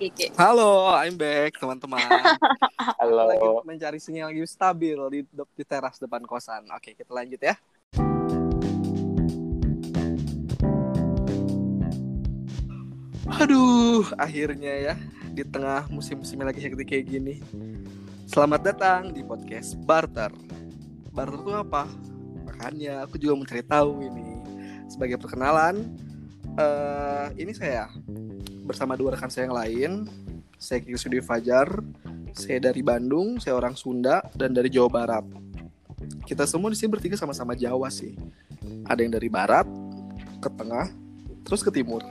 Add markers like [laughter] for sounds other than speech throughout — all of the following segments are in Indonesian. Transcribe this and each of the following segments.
Gigi. Halo, I'm back teman-teman. [laughs] Halo. Lagi mencari sinyal yang stabil di, di teras depan kosan. Oke, kita lanjut ya. Aduh, akhirnya ya di tengah musim-musim lagi hektik kayak gini. Selamat datang di podcast Barter. Barter itu apa? Makanya aku juga mencari tahu ini. Sebagai perkenalan, eh ini saya bersama dua rekan saya yang lain. Saya Kiki Sudi Fajar, saya dari Bandung, saya orang Sunda dan dari Jawa Barat. Kita semua di sini bertiga sama-sama Jawa sih. Ada yang dari barat, ke tengah, terus ke timur.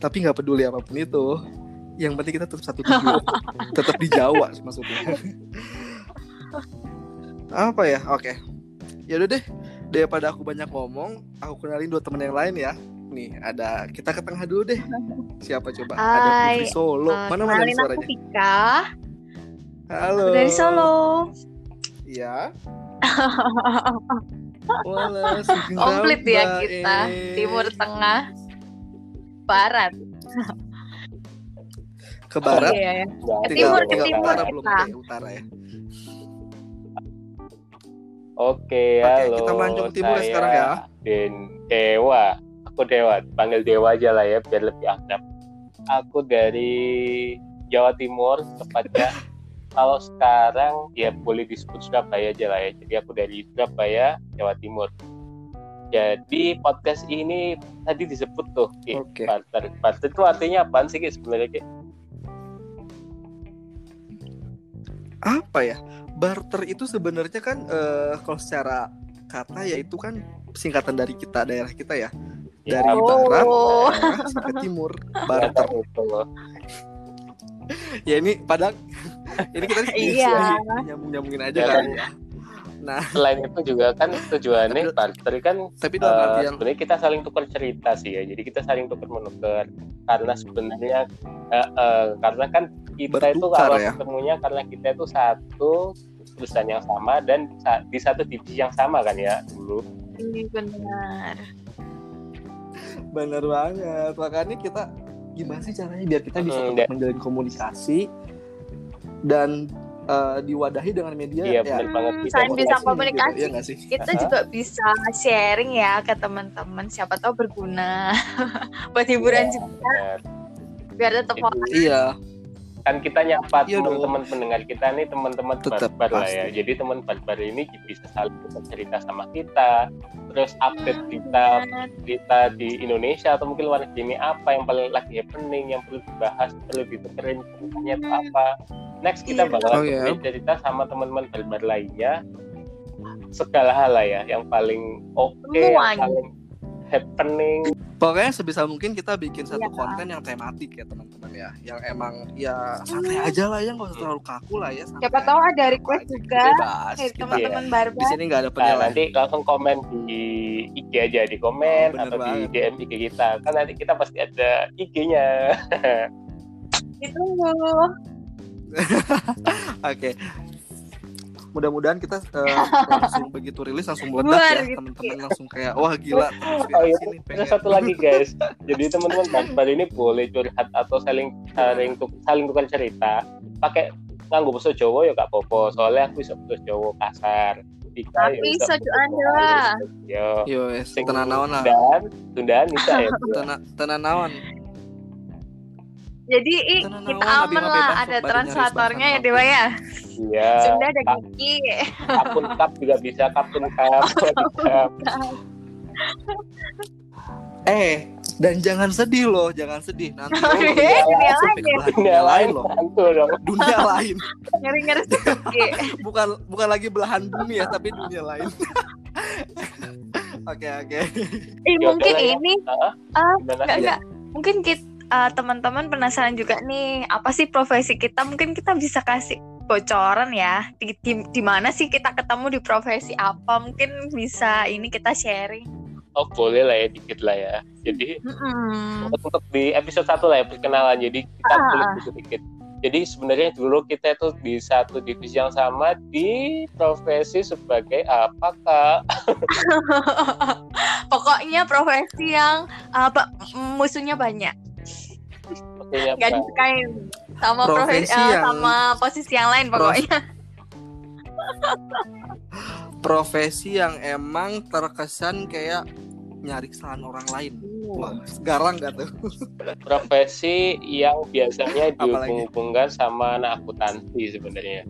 Tapi nggak peduli apa pun itu. Yang penting kita tetap satu tujuan, [laughs] tetap di Jawa maksudnya. Apa ya? Oke. Ya udah deh. Daripada aku banyak ngomong, aku kenalin dua teman yang lain ya. Nih, ada kita ke tengah dulu deh. Siapa coba? ada Hai, Putri Solo. Eh, Mana mana kenalin aku suaranya? Vika. Halo. Aku dari Solo. Iya. [laughs] Sugeng Komplit ya kita. eh. Timur Tengah, Barat. Ke barat. Iya, ya. Nggak, Tinggal, timur, tinggal timur utara kita. belum ada ya, utara ya. Oke, Oke, halo. kita melancong timur ya Saya sekarang ya. Den Dewa. Aku Dewa, panggil Dewa aja lah ya biar lebih akrab. Aku dari Jawa Timur, tepatnya [laughs] kalau sekarang ya boleh disebut Surabaya aja lah ya. Jadi aku dari Surabaya, Jawa Timur. Jadi podcast ini tadi disebut tuh, Oke. barter. Barter itu artinya apaan sih sebenarnya? Apa ya? Barter itu sebenarnya kan eh, kalau secara kata ya itu kan singkatan dari kita daerah kita ya. Ya, Dari barat Oh. tengah, sampai timur. Barter. itu loh. Ya ini padahal [laughs] ini kita Iya. nyambung-nyambungin aja Ya, kan ya. Nah, Selain itu juga kan tujuannya Tapi- barter kan tapi dalam Eh, artian sebenarnya kita saling tukar cerita sih ya jadi kita saling tukar menukar karena sebenarnya eh, eh, karena kan kita itu Bertukar kalau ya. ketemunya karena kita itu satu perusahaan yang sama dan di satu divisi yang sama kan ya dulu Ini benar. Bener banget. Makanya kita gimana sih caranya biar kita bisa Hmm, tetap menjalin komunikasi dan eh, diwadahi dengan media iya ya. benar banget kita Selain bisa komunikasi. komunikasi. Gitu, sih? Kita Aha. juga bisa sharing ya ke teman-teman. Siapa tahu berguna [laughs] buat hiburan juga Benar. biar tetap Jadi, Iya, kan kita nyapa Iya teman-teman pendengar kita nih teman-teman barbar lah ya. jadi teman barbar ini bisa saling cerita sama kita terus update kita berita di Indonesia atau mungkin luar negeri ini apa yang paling lagi happening yang perlu dibahas perlu ditukerin ceritanya itu apa. Next kita Iya. bakalan Oh, iya. tukerin cerita sama teman-teman barbar lainnya. Segala hal lah ya yang paling oke yang Semuanya. paling happening pokoknya sebisa mungkin kita bikin satu Iya. konten yang tematik ya teman-teman ya, yang emang ya santai aja lah ya, nggak usah terlalu kaku lah ya. santai Siapa tahu ada request Aja, juga Bebas. teman-teman di barbar. sini nggak ada Nah, penilaian. nanti langsung komen di IG aja di komen Oh, atau banget. di DM IG kita. Kan nanti kita pasti ada IG-nya. Itu [laughs] Oke. Mudah-mudahan kita eh, [laughs] langsung begitu rilis langsung meledak Luar ya gitu. teman-teman langsung kayak wah gila Oh iya, terus pengen. satu lagi guys. Jadi teman-teman barbar ini boleh curhat atau saling saling tuk, saling tukar cerita. Pakai nganggo bahasa Jawa ya gak apa-apa. Soalnya aku bisa bahasa Jawa kasar. Dika ya Tapi bisa bahasa doa. Yo. Yo, es, Sing tenan naon lah. Sundaan, Sundaan bisa ya. [laughs] Tenan tenan naon. Jadi kita aman lah ada translatornya ya Dewa ya. Iya. Sunda ada gigi. Kapun kap juga bisa kapun kap. [laughs] kap. [laughs] Eh, dan jangan sedih loh, jangan sedih. Nanti Oh, [laughs] lo iya, dunia sampai ke lain. Dunia dunia lain lain loh. Dunia lain. Ngeri-ngeri sedikit. Bukan bukan lagi belahan bumi ya, tapi dunia lain. Oke, oke. Eh, Ya mungkin ya. ini Ah, ah, enggak enggak. Mungkin kita teman-teman penasaran juga nih, apa sih profesi kita? Mungkin kita bisa kasih bocoran ya. Di, di, di mana sih kita ketemu di profesi apa? Mungkin bisa ini kita sharing. Oh boleh lah ya dikit lah ya. Jadi Mm-mm. untuk di episode satu lah ya perkenalan. Jadi kita Ah, boleh ah. sedikit. Jadi sebenarnya dulu kita itu di satu divisi yang sama di profesi sebagai apa kak? [laughs] Pokoknya profesi yang apa musuhnya banyak. Maksudnya nggak disukain sama Profesi profesi eh, yang- sama posisi yang lain Prof- pokoknya [laughs] Profesi yang emang terkesan kayak nyari kesalahan orang lain. Wah, garang gak tuh? profesi yang biasanya [laughs] dihubung-hubungkan sama anak akuntansi sebenarnya